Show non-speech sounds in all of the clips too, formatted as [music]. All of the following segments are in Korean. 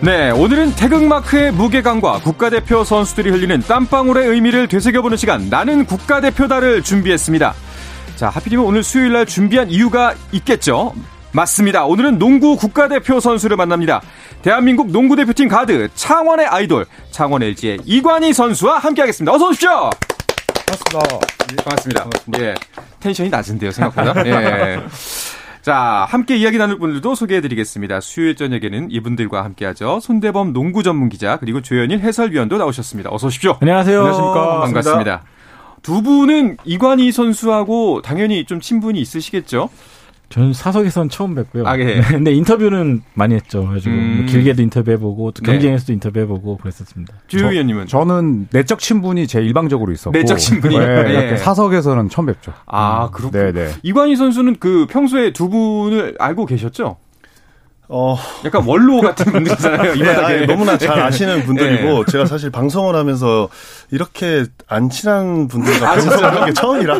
네, 오늘은 태극마크의 무게감과 국가대표 선수들이 흘리는 땀방울의 의미를 되새겨보는 시간, 나는 국가대표다를 준비했습니다. 자, 하필이면 오늘 수요일 날 준비한 이유가 있겠죠? 맞습니다. 오늘은 농구 국가대표 선수를 만납니다. 대한민국 농구대표팀 가드, 창원의 아이돌, 창원 LG의 이관희 선수와 함께하겠습니다. 어서 오십시오! 반갑습니다. 반갑습니다. 반갑습니다. 예. 텐션이 낮은데요, 생각보다. 예. [laughs] 자, 함께 이야기 나눌 분들도 소개해 드리겠습니다. 수요일 저녁에는 이분들과 함께 하죠. 손대범 농구 전문 기자 그리고 조현일 해설위원도 나오셨습니다. 어서 오십시오. 안녕하세요. 안녕하십니까. 반갑습니다. 두 분은 이관희 선수하고 당연히 좀 친분이 있으시겠죠? 저는 사석에선 처음 뵙고요. 아, 예. [laughs] 근데 인터뷰는 많이 했죠. 그래가지고 음. 뭐 길게도 인터뷰해보고 또 네. 경쟁에서도 인터뷰해보고 그랬었습니다. 주 의원님은? 저는 내적 친분이 제일 일방적으로 있었고 내적 친분이? 네, 예. 이렇게 사석에서는 처음 뵙죠. 아, 그렇군요. 네네. 이관희 선수는 그 평소에 두 분을 알고 계셨죠? 어, 약간 원로 같은 분들이잖아요. 이 [laughs] 네, 바닥에. 아니, 너무나 잘 아시는 분들이고 네. 제가 사실 방송을 하면서 이렇게 안 친한 분들과 아, 방송을 하는 게 처음이라.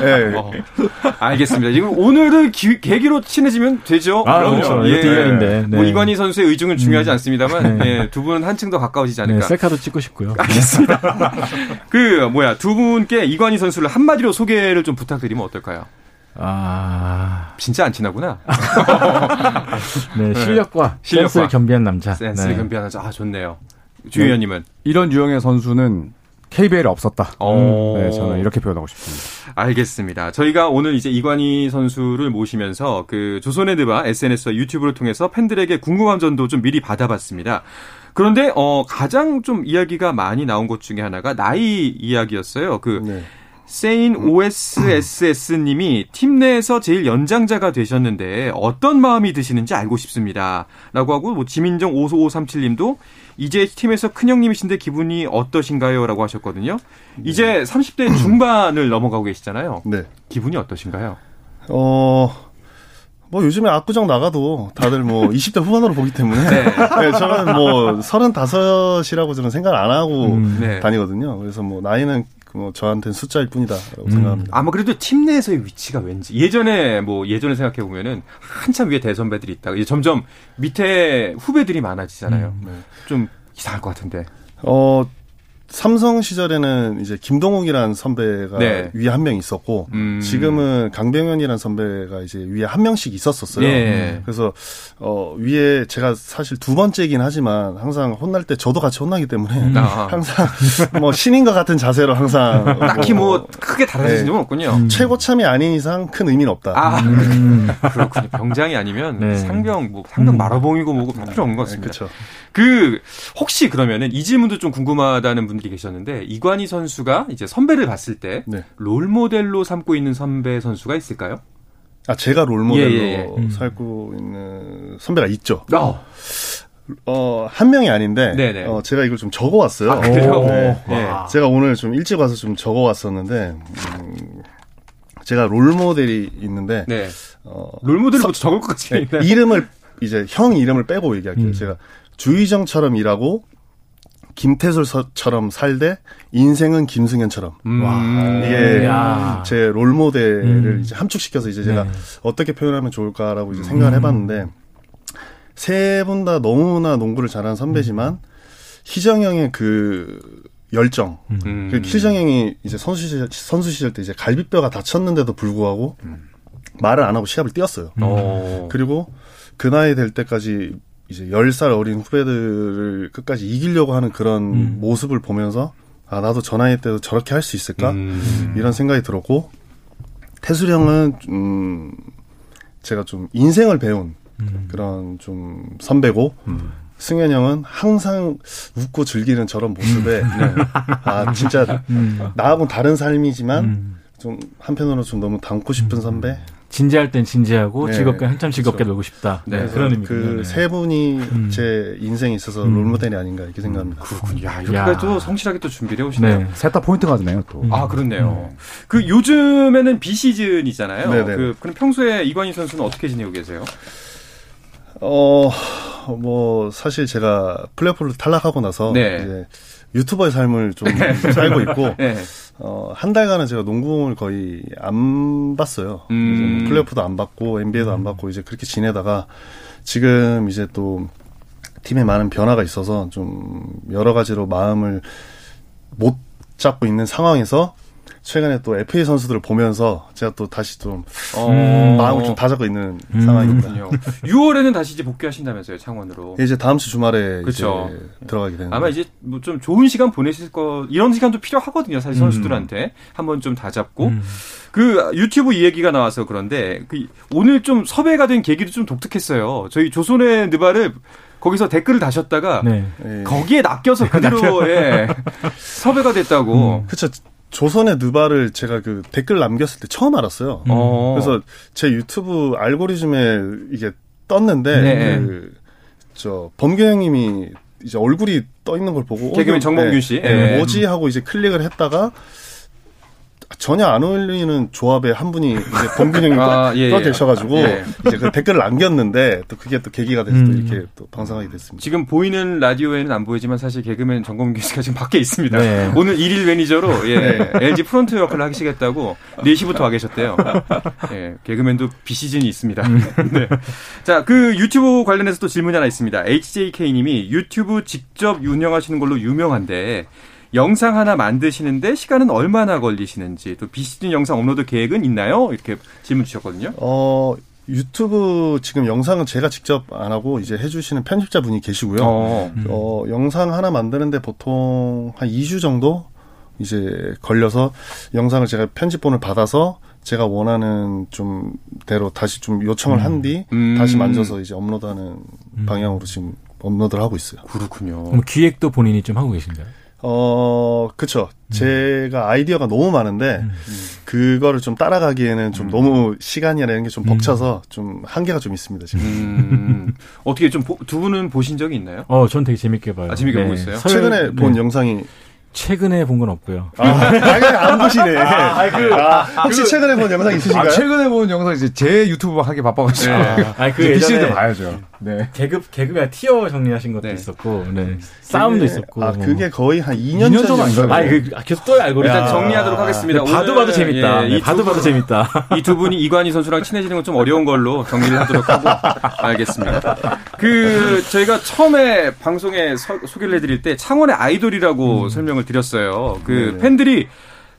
네. 어, 알겠습니다. 지금 오늘은 기- 계기로 친해지면 되죠. 아, 그럼요. 그렇죠. 이것도 인연인데. 네. 뭐 이관희 선수의 의중은 중요하지 않습니다만 네. 예, 두 분은 한층 더 가까워지지 네, 않을까. 셀카도 찍고 싶고요. 알겠습니다. [laughs] 그 뭐야 두 분께 이관희 선수를 한마디로 소개를 좀 부탁드리면 어떨까요? 아, 진짜 안 친하구나. [laughs] 네, 실력과 실력과. 센스를 겸비한 남자. 센스를 네. 겸비하는 아 좋네요. 주 의원님은 이런 유형의 선수는 KBL에 없었다. 어. 네, 저는 이렇게 표현하고 싶습니다. 알겠습니다. 저희가 오늘 이제 이관희 선수를 모시면서 그 조선의 드바 SNS와 유튜브를 통해서 팬들에게 궁금한 점도 좀 미리 받아봤습니다. 그런데 어 가장 좀 이야기가 많이 나온 것 중에 하나가 나이 이야기였어요. 그 네. 세인 OSSS님이 팀 내에서 제일 연장자가 되셨는데 어떤 마음이 드시는지 알고 싶습니다. 라고 하고 뭐 지민정 55537님도 이제 팀에서 큰형님이신데 기분이 어떠신가요? 라고 하셨거든요. 이제 30대 중반을 넘어가고 계시잖아요. 네. 기분이 어떠신가요? 어, 뭐 요즘에 압구정 나가도 다들 뭐 [laughs] 20대 후반으로 보기 때문에 네. 네, 저는 뭐 35이라고 저는 생각을 안 하고 음, 네. 다니거든요. 그래서 뭐 나이는 뭐 저한테는 숫자일 뿐이다라고 생각합니다. 아마 그래도 팀 내에서의 위치가 왠지 예전에 뭐 예전에 생각해 보면은 한참 위에 대선배들이 있다가 이제 점점 밑에 후배들이 많아지잖아요. 네. 좀 이상할 것 같은데. 어, 삼성 시절에는 이제 김동욱이라는 선배가 네. 위에 한 명 있었고 음. 지금은 강병현이라는 선배가 이제 위에 한 명씩 있었었어요. 예. 그래서 어 위에 제가 사실 두 번째이긴 하지만 항상 혼날 때 저도 같이 혼나기 때문에 아. [laughs] 항상 뭐 신인 것 같은 자세로 항상 [laughs] 딱히 뭐 크게 달라진 네. 점은 없군요. 최고참이 아닌 이상 큰 의미는 없다. 아, 음, 그렇군요. 병장이 아니면 네. 상병, 뭐, 상병 음. 마라봉이고 뭐고 다 필요 없는 것 같습니다. 그렇죠. 그, 혹시 그러면은 이 질문도 좀 궁금하다는 분들 이 계셨는데, 이관희 선수가 이제 선배를 봤을 때, 네. 롤모델로 삼고 있는 선배 선수가 있을까요? 아 제가 롤 모델로 예, 예, 예. 음. 살고 있는 선배가 있죠. 어. 어, 한 명이 아닌데, 네네. 어, 제가 이걸 좀 적어 왔어요. 아, 그래요? 네. 네. 제가 오늘 좀 일찍 와서 좀 적어 왔었는데, 음, 제가 롤 모델이 있는데, 네. 어, 롤 모델로 적을 것 같지. 네, 이름을, 이제 형 이름을 빼고 얘기할게요. 음. 제가 주희정처럼 일하고, 김태술처럼 살되, 인생은 김승현처럼. 음. 이게 야. 제 롤모델을 음. 이제 함축시켜서 이제 제가 네. 어떻게 표현하면 좋을까라고 이제 생각을 해봤는데 세 분 다 너무나 농구를 잘하는 선배지만 희정 형의 그 열정. 음. 그 희정 형이 이제 선수 시절, 선수 시절 때 이제 갈비뼈가 다쳤는데도 불구하고 말을 안 하고 시합을 뛰었어요. 어. 그리고 그 나이 될 때까지 이제 10살 어린 후배들을 끝까지 이기려고 하는 그런 음. 모습을 보면서 아, 나도 저 나이 때도 저렇게 할 수 있을까? 음. 이런 생각이 들었고 태술 형은 음 제가 좀 인생을 배운 음. 그런 좀 선배고 승현 형은 항상 웃고 즐기는 저런 모습에 네. 아 [laughs] 진짜 음. 나하고는 다른 삶이지만 음. 좀 한편으로 좀 너무 닮고 싶은 선배 진지할 땐 진지하고 네. 즐겁게 한참 즐겁게 그렇죠. 놀고 싶다. 네, 네, 그런. 그 네. 세 분이 음. 제 인생에 있어서 음. 롤모델이 아닌가 이렇게 생각합니다. 그렇군요. 야, 야. 이렇게까지 또 성실하게 또 준비를 해오시네요. 네. 셋다 포인트가 되네요, 또. 아, 그렇네요. 그 요즘에는 비시즌이잖아요. 네네. 그, 그럼 평소에 이관희 선수는 어떻게 지내고 계세요? 어, 뭐, 사실 제가 플레이오프를 탈락하고 나서 네. 이제 유튜버의 삶을 좀 살고 있고, 네. 어, 한 달간은 제가 농구공을 거의 안 봤어요. 음. 뭐 플레이오프도 안 봤고, NBA도 안 봤고, 이제 그렇게 지내다가 지금 이제 또 팀에 많은 변화가 있어서 좀 여러 가지로 마음을 못 잡고 있는 상황에서 최근에 또 FA 선수들을 보면서 제가 또 다시 좀 어, 마음을 좀 다잡고 있는 음, 상황입니다. 그렇군요. 6월에는 다시 이제 복귀하신다면서요, 창원으로. 이제 다음 주 주말에 그쵸. 이제 들어가게 되는 아마 이제 뭐 좀 좋은 시간 보내실 거 이런 시간도 필요하거든요 사실 음. 선수들한테 한번 좀 다잡고 음. 그 유튜브 이 얘기가 나와서 그런데 그 오늘 좀 섭외가 된 계기도 좀 독특했어요 저희 조선의 느바를 거기서 댓글을 다셨다가 네. 예. 거기에 낚여서 그대로 [laughs] 예, 섭외가 됐다고 그쵸. 조선의 느바를 제가 그 댓글 남겼을 때 처음 알았어요. 어. 그래서 제 유튜브 알고리즘에 이게 떴는데 네. 그저 범규 형님이 이제 얼굴이 떠 있는 걸 보고 어, 개그맨 정범균 네, 씨. 네, 예. 뭐지 하고 이제 클릭을 했다가 전혀 안 어울리는 조합의 한 분이 이제 범규 형님 [laughs] 아, 예, 떠 예. 계셔가지고 예. 이제 그 댓글을 남겼는데 또 그게 또 계기가 돼서 또 음. 이렇게 또 방송하게 됐습니다. 지금 보이는 라디오에는 안 보이지만 사실 개그맨 정범균 씨가 지금 밖에 있습니다. 네. 오늘 일일 매니저로 예, LG 프론트 역할을 하시겠다고 4시부터 와 계셨대요. 예, 개그맨도 비시즌이 있습니다. [laughs] 네. 자, 그 유튜브 관련해서 또 질문이 하나 있습니다. HJK님이 유튜브 직접 운영하시는 걸로 유명한데 영상 하나 만드시는데 시간은 얼마나 걸리시는지 또 비시즌 영상 업로드 계획은 있나요? 이렇게 질문 주셨거든요. 어 유튜브 지금 영상은 제가 직접 안 하고 이제 해주시는 편집자 분이 계시고요. 어. 어, 영상 하나 만드는데 보통 한 2주 정도 이제 걸려서 영상을 제가 편집본을 받아서 제가 원하는 좀 대로 다시 좀 요청을 한뒤 음. 다시 만져서 이제 업로드하는 방향으로 지금 업로드를 하고 있어요. 그렇군요. 그럼 기획도 본인이 좀 하고 계신가요? 어, 그쵸. 제가 아이디어가 너무 많은데, 그거를 좀 따라가기에는 좀 너무 시간이라는 게 좀 벅차서 좀 한계가 좀 있습니다, 지금. 음, [laughs] 어떻게 좀 두 분은 보신 적이 있나요? 어, 전 되게 재밌게 봐요. 아, 재밌게 보고 있어요? 설- 최근에 본 네. 영상이, 최근에 본 건 없고요. 아, 당연히 안 보시네. 아, 혹시 최근에 본 영상 있으신가요? 아, 최근에 본 영상 이제 제 유튜브 하기 바빠가지고. 아, 그 예전에 봐야죠. 네. 개그 개그가 티어 정리하신 것도 네. 있었고, 네. 싸움도 있었고. 아, 뭐. 그게 거의 한 2년, 2년 전전 아닌가요? 아, 그 아, 계속 떠요 알고리즘. 일단 정리하도록 하겠습니다. 네, 봐도 봐도 재밌다. 예, 네, 이 봐도 두 봐도 분- 재밌다. 이 두 분이 이관희 선수랑 친해지는 건 좀 어려운 걸로 정리를 하도록 하고 [laughs] 알겠습니다. 그 저희가 처음에 방송에 서- 소개를 해드릴 때 창원의 아이돌이라고 설명을 드렸어요. 그 네네. 팬들이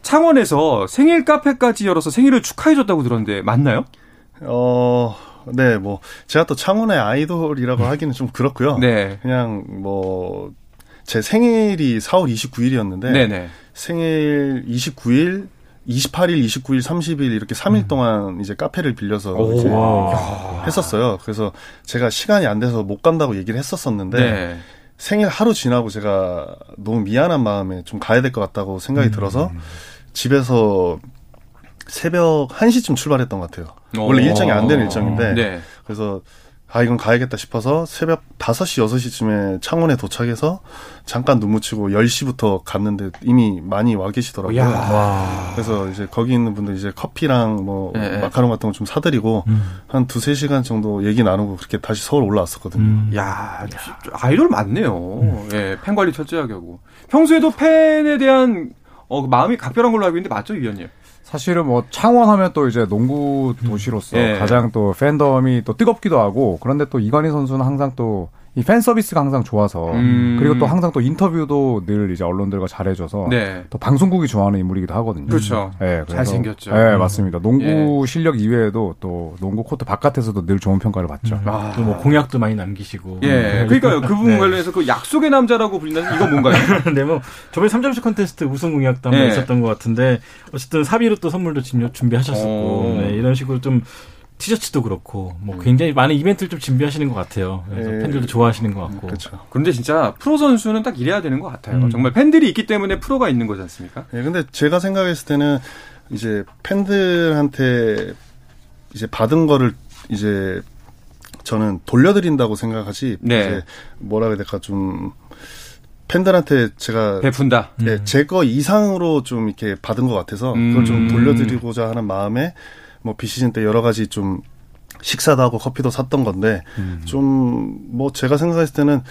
창원에서 생일 카페까지 열어서 생일을 축하해줬다고 들었는데 맞나요? 어, 네, 뭐, 제가 또 창원의 아이돌이라고 하기는 좀 그렇고요. 네. 그냥 뭐, 제 생일이 4월 29일이었는데, 네네. 생일 29일, 28일, 29일, 30일 이렇게 3일 동안 이제 카페를 빌려서 이제 했었어요. 그래서 제가 시간이 안 돼서 못 간다고 얘기를 했었었는데 네. 생일 하루 지나고 제가 너무 미안한 마음에 좀 가야 될 것 같다고 생각이 들어서 집에서 새벽 1시쯤 출발했던 것 같아요. 원래 오. 일정이 안 되는 일정인데 네. 그래서 아 이건 가야겠다 싶어서 새벽 5시 6시쯤에 창원에 도착해서 잠깐 눈 묻히고 10시부터 갔는데 이미 많이 와 계시더라고요. 야. 그래서 이제 거기 있는 분들 이제 커피랑 뭐 네, 네. 마카롱 같은 거 좀 사드리고 한 두세 시간 정도 얘기 나누고 그렇게 다시 서울 올라왔었거든요. 음. 야, 아이돌 많네요. 예, 팬 관리 철저하게 하고. 평소에도 팬에 대한 어, 그 마음이 각별한 걸로 알고 있는데 맞죠, 위원님? 사실은 뭐 창원하면 또 이제 농구 도시로서 예. 가장 또 팬덤이 또 뜨겁기도 하고 그런데 또 이관희 선수는 항상 또 이 팬 서비스가 항상 좋아서 음. 그리고 또 항상 또 인터뷰도 늘 이제 언론들과 잘해줘서 네. 또 방송국이 좋아하는 인물이기도 하거든요. 그렇죠. 예, 그래서- 잘생겼죠. 예, 맞습니다. 농구 예. 실력 이외에도 또 농구 코트 바깥에서도 늘 좋은 평가를 받죠. 아. 또 뭐 공약도 많이 남기시고. 예, 그러니까요. [laughs] 그 부분 네. 관련해서 그 약속의 남자라고 불리는 이건 뭔가요? [laughs] 네, 뭐 저번에 3점슛 컨테스트 우승 공약도 한번 네. 있었던 것 같은데 어쨌든 사비로 또 선물도 준비- 준비하셨었고 오. 네, 이런 식으로 좀 티셔츠도 그렇고 뭐 굉장히 많은 이벤트를 좀 준비하시는 것 같아요. 그래서 예. 팬들도 좋아하시는 것 같고. 그렇죠. 그런데 진짜 프로 선수는 딱 이래야 되는 것 같아요. 음. 정말 팬들이 있기 때문에 프로가 있는 거지 않습니까? 예, 근데 제가 생각했을 때는 이제 팬들한테 이제 받은 거를 이제 저는 돌려드린다고 생각하지. 네. 이제 뭐라 해야 될까 좀 팬들한테 제가 베푼다. 예, 제거 이상으로 좀 이렇게 받은 것 같아서 그걸 좀 음. 돌려드리고자 하는 마음에 뭐 비시즌 때 여러 가지 좀 식사도 하고 커피도 샀던 건데 음. 좀뭐 제가 생각했을 때는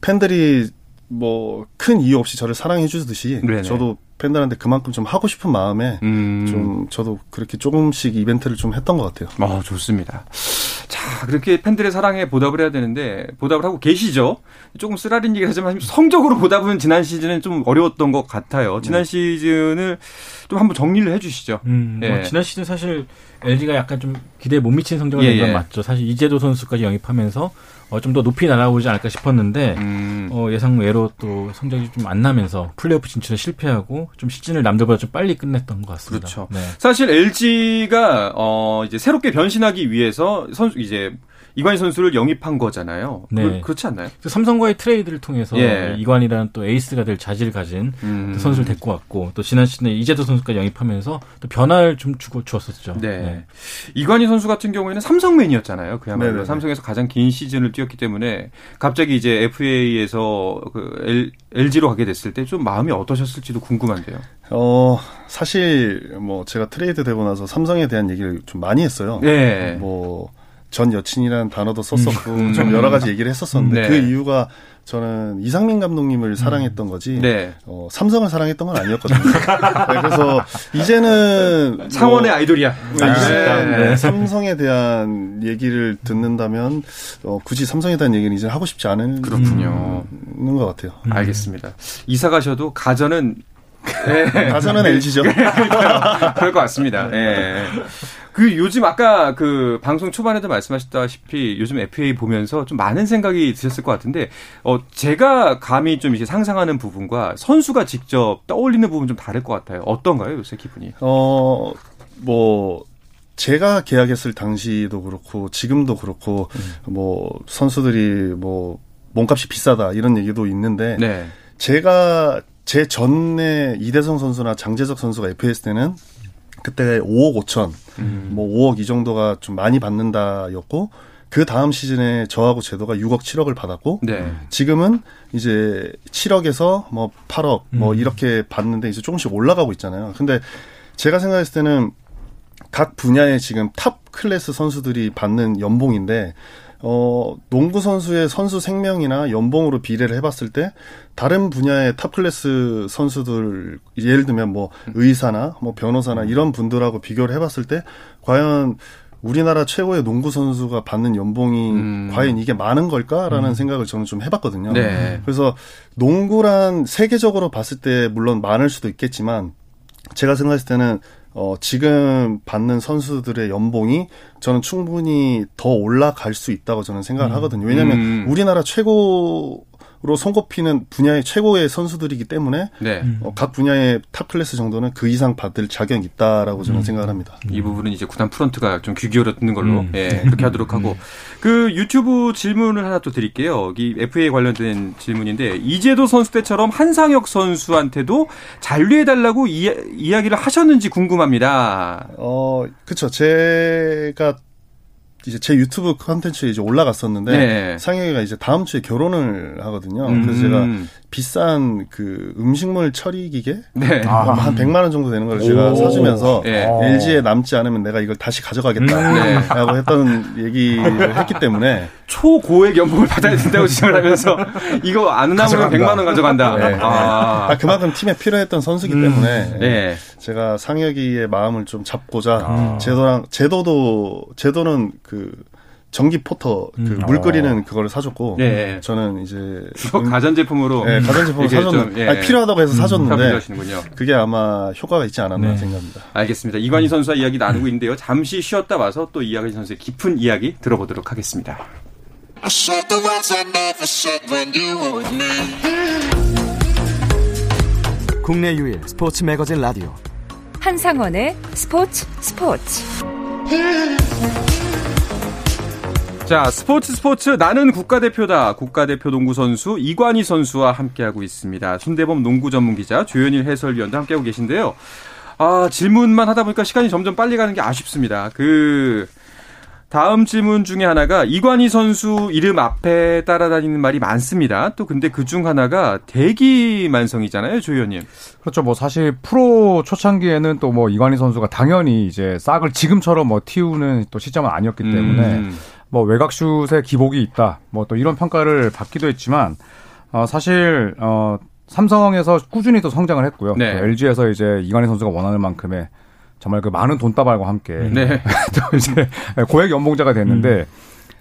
팬들이 뭐 큰 이유 없이 저를 사랑해 주듯이 네네. 저도 팬들한테 그만큼 좀 하고 싶은 마음에 음. 좀 저도 그렇게 조금씩 이벤트를 좀 했던 것 같아요. 어, 좋습니다. 자, 그렇게 팬들의 사랑에 보답을 해야 되는데, 보답을 하고 계시죠? 조금 쓰라린 얘기를 하지만, 성적으로 보답은 지난 시즌은 좀 어려웠던 것 같아요. 지난 시즌을 좀 한번 정리를 해 주시죠. 음, 뭐 예. 지난 시즌 사실 LG가 약간 좀 기대에 못 미친 성적을 예, 낸건 예. 맞죠. 사실 이재도 선수까지 영입하면서 어, 좀 더 높이 날아오르지 않을까 싶었는데 음. 어, 예상 외로 또 성적이 좀 안 나면서 플레이오프 진출에 실패하고 좀 시즌을 남들보다 좀 빨리 끝냈던 것 같습니다. 그렇죠. 네. 사실 LG가 어 이제 새롭게 변신하기 위해서 선수 이제 이관희 선수를 영입한 거잖아요. 네. 그, 그렇지 않나요? 그 삼성과의 트레이드를 통해서 예. 이관희라는 또 에이스가 될 자질을 가진 음. 그 선수를 데리고 왔고 또 지난 시즌에 이재도 선수까지 영입하면서 또 변화를 좀 주고 주었었죠. 네. 이관희 선수 같은 경우에는 삼성맨이었잖아요. 그야말로 네네네. 삼성에서 가장 긴 시즌을 뛰었기 때문에 갑자기 이제 FA에서 그 LG로 가게 됐을 때 좀 마음이 어떠셨을지도 궁금한데요. 어, 사실 뭐 제가 트레이드 되고 나서 삼성에 대한 얘기를 좀 많이 했어요. 네. 뭐 전 여친이라는 단어도 썼었고 음. 좀 여러 가지 얘기를 했었었는데 네. 그 이유가 저는 이상민 감독님을 사랑했던 거지 네. 어, 삼성을 사랑했던 건 아니었거든요. [laughs] 네, 그래서 이제는 창원의 뭐, 아이돌이야. 네, 이제 네. 네, 삼성에 대한 얘기를 듣는다면 어, 굳이 삼성에 대한 얘기는 이제 하고 싶지 않은 그렇군요. 있는 것 같아요. 알겠습니다. 이사 가셔도 가전은 네. 가서는 LG죠. [laughs] 그럴 것 같습니다. 예. 그 요즘 아까 그 방송 초반에도 말씀하셨다시피 요즘 FA 보면서 좀 많은 생각이 드셨을 것 같은데 어 제가 감히 좀 이제 상상하는 부분과 선수가 직접 떠올리는 부분 좀 다를 것 같아요. 어떤가요 요새 기분이? 어, 뭐, 제가 계약했을 당시도 그렇고, 지금도 그렇고, 뭐, 선수들이 뭐, 몸값이 비싸다, 이런 얘기도 있는데, 네. 제가, 제 전에 이대성 선수나 장재석 선수가 FAS 때는, 그때 5억 5천, 음. 뭐 5억 이 정도가 좀 많이 받는다였고, 그 다음 시즌에 저하고 제도가 6억 7억을 받았고, 네. 지금은 이제 7억에서 뭐 8억 뭐 음. 이렇게 받는데 이제 조금씩 올라가고 있잖아요. 근데 제가 생각했을 때는 각 분야의 지금 탑 클래스 선수들이 받는 연봉인데 어 농구 선수의 선수 생명이나 연봉으로 비례를 해봤을 때 다른 분야의 탑 클래스 선수들 예를 들면 뭐 의사나 뭐 변호사나 이런 분들하고 비교를 해봤을 때 과연 우리나라 최고의 농구 선수가 받는 연봉이 음. 과연 이게 많은 걸까라는 생각을 저는 좀 해봤거든요. 네. 그래서 농구란 세계적으로 봤을 때 물론 많을 수도 있겠지만 제가 생각했을 때는 어 지금 받는 선수들의 연봉이 저는 충분히 더 올라갈 수 있다고 저는 생각을 하거든요. 왜냐하면 음. 우리나라 최고 로 손꼽히는 분야의 최고의 선수들이기 때문에 네. 어, 각 분야의 탑 클래스 정도는 그 이상 받을 자격이 있다라고 저는 생각을 합니다. 이 부분은 이제 구단 프런트가 좀 귀 기울여 듣는 걸로 음. 예, 그렇게 하도록 하고 그 유튜브 질문을 하나 또 드릴게요. 이 FA 관련된 질문인데 이재도 선수 때처럼 한상혁 선수한테도 잔류해 달라고 이야기를 하셨는지 궁금합니다. 어, 그쵸. 제가 이제 제 유튜브 컨텐츠에 이제 올라갔었는데 네. 상혁이가 이제 다음 주에 결혼을 하거든요. 그래서 제가 음. 비싼 그 음식물 처리 기계 네. 아. 뭐한 100만 원 정도 되는 걸 제가 오. 사주면서 예. 어. LG에 남지 않으면 내가 이걸 다시 네. 가져가겠다라고 했던 얘기를 했기 때문에 초고액 연봉을 받아야 된다고 주장을 [laughs] 하면서 이거 안 남으면 가져간다. 100만 원 가져간다. 네. 아. 아, 그만큼 팀에 필요했던 선수기 음. 때문에 네. 제가 상혁이의 마음을 좀 잡고자 아. 제도랑 제도도 제도는 그 전기 포터 그 음. 물 끓이는 그거를 사줬고 네. 저는 이제 주로 가전 제품으로 네, 가전 제품을 이게 좀, 사줬는데 예. 아니, 필요하다고 해서 협의를 사줬는데 하시는군요. 그게 아마 효과가 있지 않았나 네. 생각합니다. 알겠습니다. 이관희 선수와 이야기 나누고 있는데요. 잠시 쉬었다 와서 또 이관희 선수의 깊은 이야기 들어보도록 하겠습니다. 국내 유일 스포츠 매거진 라디오 한상원의 스포츠 스포츠 자, 스포츠 스포츠 나는 국가대표다. 국가대표 농구 선수 이관희 선수와 함께하고 있습니다. 순대범 농구 전문 기자 조현일 해설위원도 함께하고 계신데요. 아, 질문만 하다 보니까 시간이 점점 빨리 가는 게 아쉽습니다. 그 다음 질문 중에 하나가 이관희 선수 이름 앞에 따라다니는 말이 많습니다. 또 근데 그 중 하나가 대기 만성이잖아요, 조 의원님. 그렇죠. 뭐 사실 프로 초창기에는 또 뭐 이관희 선수가 당연히 이제 싹을 지금처럼 뭐 틔우는 또 시점은 아니었기 때문에 음. 뭐 외곽슛에 기복이 있다. 뭐 또 이런 평가를 받기도 했지만 어 사실 어 삼성에서 꾸준히 또 성장을 했고요. 네. 또 LG에서 이제 이관희 선수가 원하는 만큼의 정말 그 많은 돈다발과 함께 네. [laughs] 또 이제 고액 연봉자가 됐는데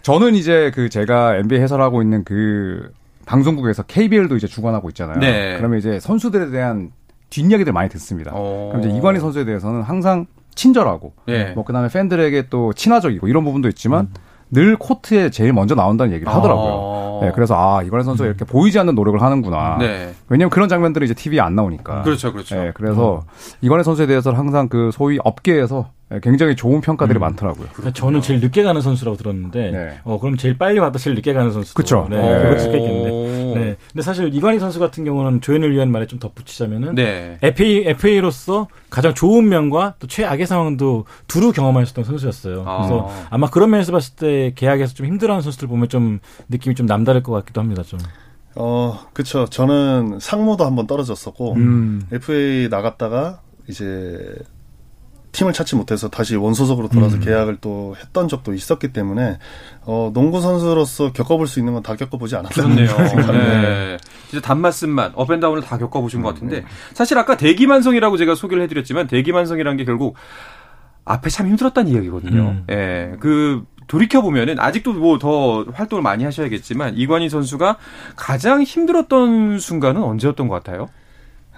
저는 이제 그 제가 NBA 해설하고 있는 그 방송국에서 KBL도 이제 주관하고 있잖아요. 네. 그러면 이제 선수들에 대한 뒷이야기들 많이 듣습니다. 어. 그럼 이제 이관희 선수에 대해서는 항상 친절하고 네. 뭐 그다음에 팬들에게 또 친화적이고 이런 부분도 있지만 늘 코트에 제일 먼저 나온다는 얘기를 하더라고요. 어. 네, 그래서 아 이관희 선수가 이렇게 보이지 않는 노력을 하는구나. 네. 왜냐면 그런 장면들이 이제 TV에 안 나오니까. 그렇죠, 그렇죠. 네, 그래서 이관희 선수에 대해서는 항상 그 소위 업계에서 굉장히 좋은 평가들이 많더라고요. 그러니까 저는 제일 늦게 가는 선수라고 들었는데, 네. 어 그럼 제일 빨리 와도 제일 늦게 가는 선수. 그쵸. 네, 네. 그럴 수가 있겠네. 네. 근데 사실 이관희 선수 같은 경우는 조현을 위한 말에 좀 덧붙이자면은 네. FA FA로서 가장 좋은 면과 또 최악의 상황도 두루 경험하셨던 선수였어요. 아. 그래서 아마 그런 면에서 봤을 때 계약에서 좀 힘들어하는 선수들 보면 좀 느낌이 좀 남다를 것 같기도 합니다. 좀. 어, 그쵸. 저는 상무도 한번 떨어졌었고, 음. FA 나갔다가 이제 팀을 찾지 못해서 다시 원소속으로 돌아서 계약을 또 했던 적도 있었기 때문에 어, 농구 선수로서 겪어볼 수 있는 건 다 겪어보지 그렇네요. [laughs] 생각합니다. 네. 진짜 단맛쓴맛, 업앤다운을 다 겪어보신 것 같은데, 사실 아까 대기만성이라고 제가 소개를 해드렸지만, 대기만성이라는 게 결국 앞에 참 힘들었다는 이야기거든요. 음. 예. 그, 돌이켜 보면은, 아직도 뭐 더 활동을 많이 하셔야겠지만, 이관희 선수가 가장 힘들었던 순간은 언제였던 것 같아요?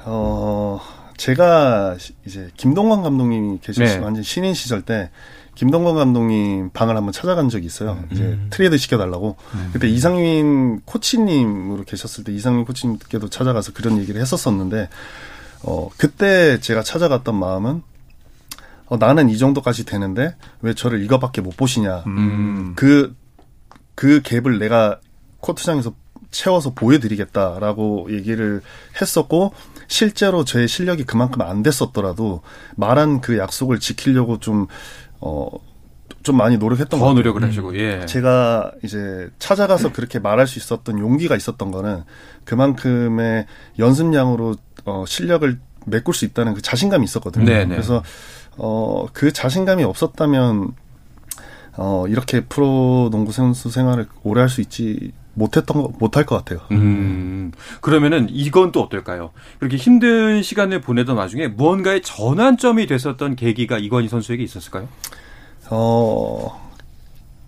어, 제가 시- 이제 김동관 감독님이 계실 네. 시 완전 신인 시절 때 김동관 감독님 방을 한번 찾아간 적이 있어요. 이제 트레이드 시켜달라고. 그때 이상민 코치님으로 계셨을 때 이상민 코치님께도 찾아가서 그런 얘기를 했었었는데, 어, 그때 제가 찾아갔던 마음은, 어, 나는 이 정도까지 되는데 왜 저를 이거밖에 못 보시냐. 음. 그, 그 갭을 내가 코트장에서 채워서 보여드리겠다라고 얘기를 했었고, 실제로 제 실력이 그만큼 안 됐었더라도, 말한 그 약속을 지키려고 좀, 어, 좀 많이 노력했던 것더 같아요. 노력을 하시고, 예. 제가 이제 찾아가서 그렇게 말할 수 있었던 용기가 있었던 거는 그만큼의 연습량으로 어, 실력을 메꿀 수 있다는 그 자신감이 있었거든요. 네네. 그래서 어, 그 자신감이 없었다면 어, 이렇게 프로 농구 선수 생활을 오래 할 수 있지 못했던 거 못할 것 같아요. 음, 그러면은 이건 또 어떨까요? 그렇게 힘든 시간을 보내던 와중에 무언가의 전환점이 됐었던 계기가 이건희 선수에게 있었을까요? 어,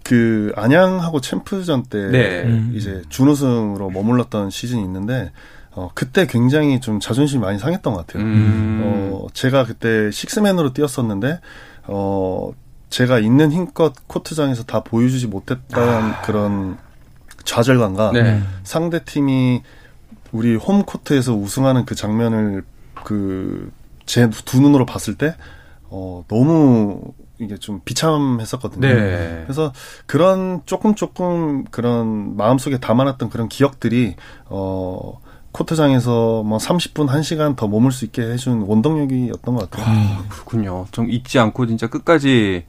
그 안양하고 챔프전 때 네. 음. 이제 준우승으로 머물렀던 시즌이 있는데 어, 그때 굉장히 좀 자존심이 많이 상했던 것 같아요. 음. 어, 제가 그때 식스맨으로 뛰었었는데 어, 제가 있는 힘껏 코트장에서 다 보여주지 못했다는 그런 좌절감과 아. 네. 상대 팀이 우리 홈 코트에서 우승하는 그 장면을 그 제 두 눈으로 봤을 때 어, 너무 이게 좀 비참했었거든요. 네. 그래서 그런 조금 조금 그런 마음속에 담아놨던 그런 기억들이 어 코트장에서 뭐 30분 1시간 더 머물 수 있게 해준 원동력이었던 것 같아요. 아, 그렇군요. 좀 잊지 않고 진짜 끝까지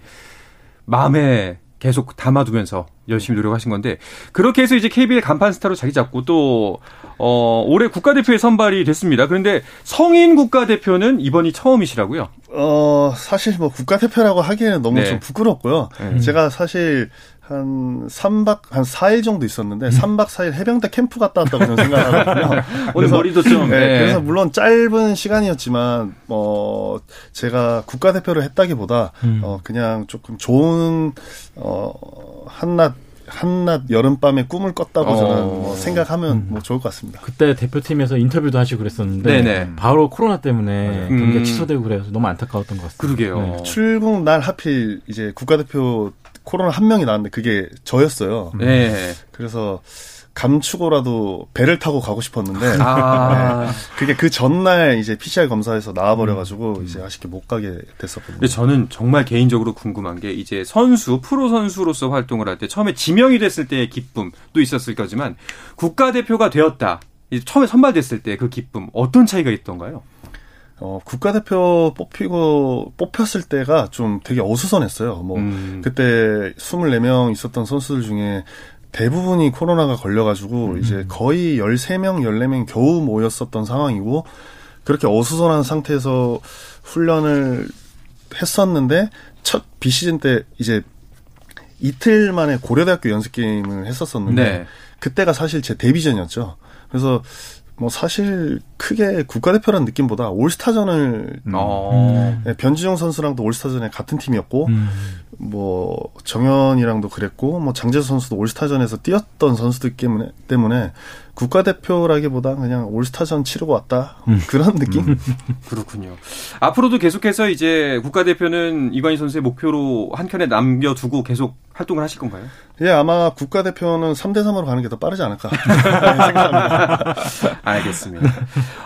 마음에 계속 담아두면서 열심히 노력하신 건데 그렇게 해서 이제 KBL 간판 스타로 자리 잡고 또 어, 올해 국가대표에 선발이 됐습니다. 그런데 성인 국가대표는 이번이 처음이시라고요? 어 사실 뭐 국가대표라고 하기에는 너무 네. 좀 부끄럽고요. 네. 제가 사실 한 3박 한 4일 정도 있었는데 3박 4일 해병대 캠프 갔다 왔다고 저는 생각하거든요. [laughs] 오늘 그래서- 머리도 좀 네, 네. 그래서 물론 짧은 시간이었지만 어 제가 국가대표를 했다기보다 음. 어 그냥 조금 좋은 어 한낮 한낮 여름밤에 꿈을 꿨다고 어. 저는 뭐 생각하면 뭐 좋을 것 같습니다. 그때 대표팀에서 인터뷰도 하시고 그랬었는데 네네. 바로 코로나 때문에 음. 경기가 취소되고 그래서 너무 안타까웠던 것 같습니다. 그러게요. 네. 출국 날 하필 이제 국가대표 코로나 한 명이 나왔는데 그게 저였어요. 네. 그래서 감추고라도 배를 타고 가고 싶었는데 아. 그게 그 전날 이제 PCR 검사에서 나와버려가지고 이제 아쉽게 못 가게 됐었거든요. 근데 저는 정말 개인적으로 궁금한 게 이제 선수 프로 선수로서 활동을 할 때 처음에 지명이 됐을 때의 기쁨도 있었을 거지만 국가 대표가 되었다. 이제 처음에 선발됐을 때 그 기쁨 어떤 차이가 있던가요? 어, 국가대표 뽑히고, 뽑혔을 때가 좀 되게 어수선했어요. 뭐, 음. 그때 24명 있었던 선수들 중에 대부분이 코로나가 걸려가지고, 이제 거의 13명, 14명 겨우 모였었던 상황이고, 그렇게 어수선한 상태에서 훈련을 했었는데, 첫 비시즌 때 이제 이틀 만에 고려대학교 연습 게임을 했었었는데, 네. 그때가 사실 제 데뷔전이었죠. 그래서 뭐 사실 크게 국가대표라는 느낌보다 올스타전을 어. 네, 변지영 선수랑도 올스타전에 같은 팀이었고 음. 뭐 정현이랑도 그랬고 뭐 장재수 선수도 올스타전에서 뛰었던 선수들 때문에 때문에 국가대표라기보다 그냥 올스타전 치르고 왔다 그런 느낌. [laughs] 그렇군요. 앞으로도 계속해서 이제 국가대표는 이관희 선수의 목표로 한 켠에 남겨두고 계속 활동을 하실 건가요? 예, 아마 국가대표는 3대 3으로 가는 게 더 빠르지 않을까 생각합니다. [laughs] 알겠습니다.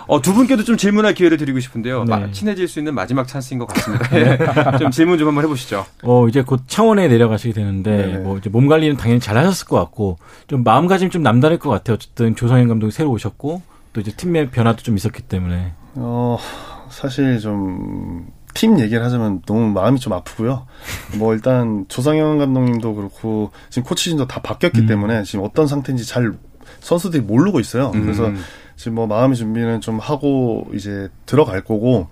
어, 두 분께도 좀 질문할 기회를 드리고 싶은데요. 네. 마- 친해질 수 있는 마지막 찬스인 것 같습니다. 예. [laughs] 좀 질문 좀 한번 해보시죠. 어, 이제 곧 창원에 내려가시게 되는데, 네. 뭐, 이제 몸 관리는 당연히 잘 하셨을 것 같고, 좀 마음가짐 좀 남다를 것 같아요. 어쨌든 조성현 감독이 새로 오셨고, 또 이제 팀의 변화도 좀 있었기 때문에. 어, 사실 좀, 팀 얘기를 하자면 너무 마음이 좀 아프고요. 뭐 일단 조상현 감독님도 그렇고 지금 코치진도 다 바뀌었기 음. 때문에 지금 어떤 상태인지 잘 선수들이 모르고 있어요. 그래서 음. 지금 뭐 마음의 준비는 좀 하고 이제 들어갈 거고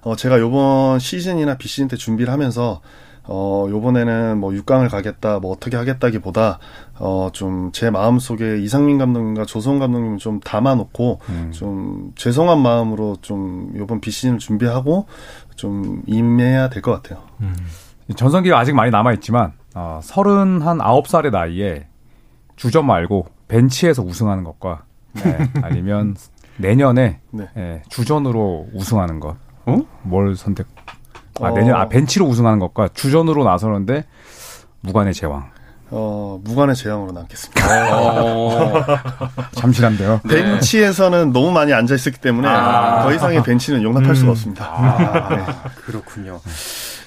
어 제가 요번 시즌이나 비시즌 때 준비를 하면서 어 요번에는 뭐 6강을 가겠다 뭐 어떻게 하겠다기보다 어 좀 제 마음속에 이상민 감독님과 조성 감독님을 좀 담아 놓고 좀 죄송한 마음으로 좀 요번 비시즌을 준비하고 좀 임해야 될 것 같아요. 전성기가 아직 많이 남아있지만, 어, 39살의 나이에 주전 말고 벤치에서 우승하는 것과, 네, 아니면 [laughs] 내년에 네. 예, 주전으로 우승하는 것. 어? 뭘 선택? 아, 어. 내년, 아, 벤치로 우승하는 것과 주전으로 나서는데 무관의 제왕. 어 무관의 재앙으로 남겠습니다. [laughs] 어, 참신한데요. 벤치에서는 너무 많이 앉아 있었기 때문에 아. 더 이상의 벤치는 용납할 수가 없습니다. 아, 그렇군요.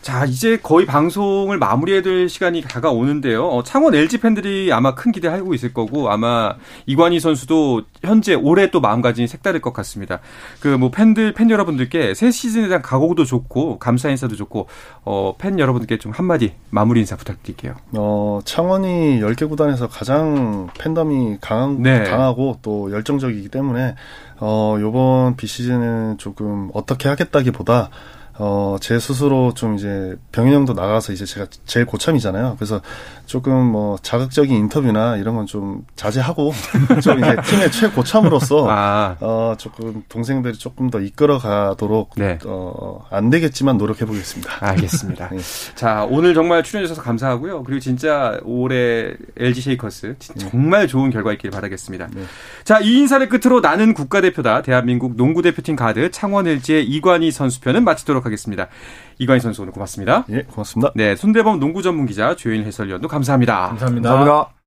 자, 이제 거의 방송을 마무리해야 될 시간이 다가오는데요. 어, 창원 LG 팬들이 아마 큰 기대하고 있을 거고, 아마 이관희 선수도 현재 올해 또 마음가짐이 색다를 것 같습니다. 그 뭐 팬들, 팬 여러분들께 새 시즌에 대한 각오도 좋고, 감사 인사도 좋고, 어, 팬 여러분들께 좀 한마디 마무리 인사 부탁드릴게요. 어, 창원이 10개 구단에서 가장 팬덤이 강한, 네. 강하고 또 열정적이기 때문에, 어, 요번 비시즌은 조금 어떻게 하겠다기보다, 어, 제 스스로 좀 이제 병현 형도 나가서 이제 제가 제일 고참이잖아요. 그래서 조금 뭐 자극적인 인터뷰나 이런 건 좀 자제하고, [laughs] 좀 이제 팀의 최고참으로서, 아, 어, 조금 동생들이 조금 더 이끌어 가도록, 네. 어, 안 되겠지만 노력해 보겠습니다. 알겠습니다. 네. [laughs] 자, 오늘 정말 출연해 주셔서 감사하고요. 그리고 진짜 올해 LG 세이커스 진짜 정말 좋은 결과 있길 바라겠습니다. 네. 자, 이 인사를 끝으로 나는 국가대표다. 대한민국 농구 대표팀 가드 창원 LG의 이관희 선수편은 마치도록 하겠습니다. 이관희 선수 오늘 고맙습니다. 예, 고맙습니다. 네, 손대범 농구 전문 기자 조현 해설위원도 감사합니다. 감사합니다. 감사합니다.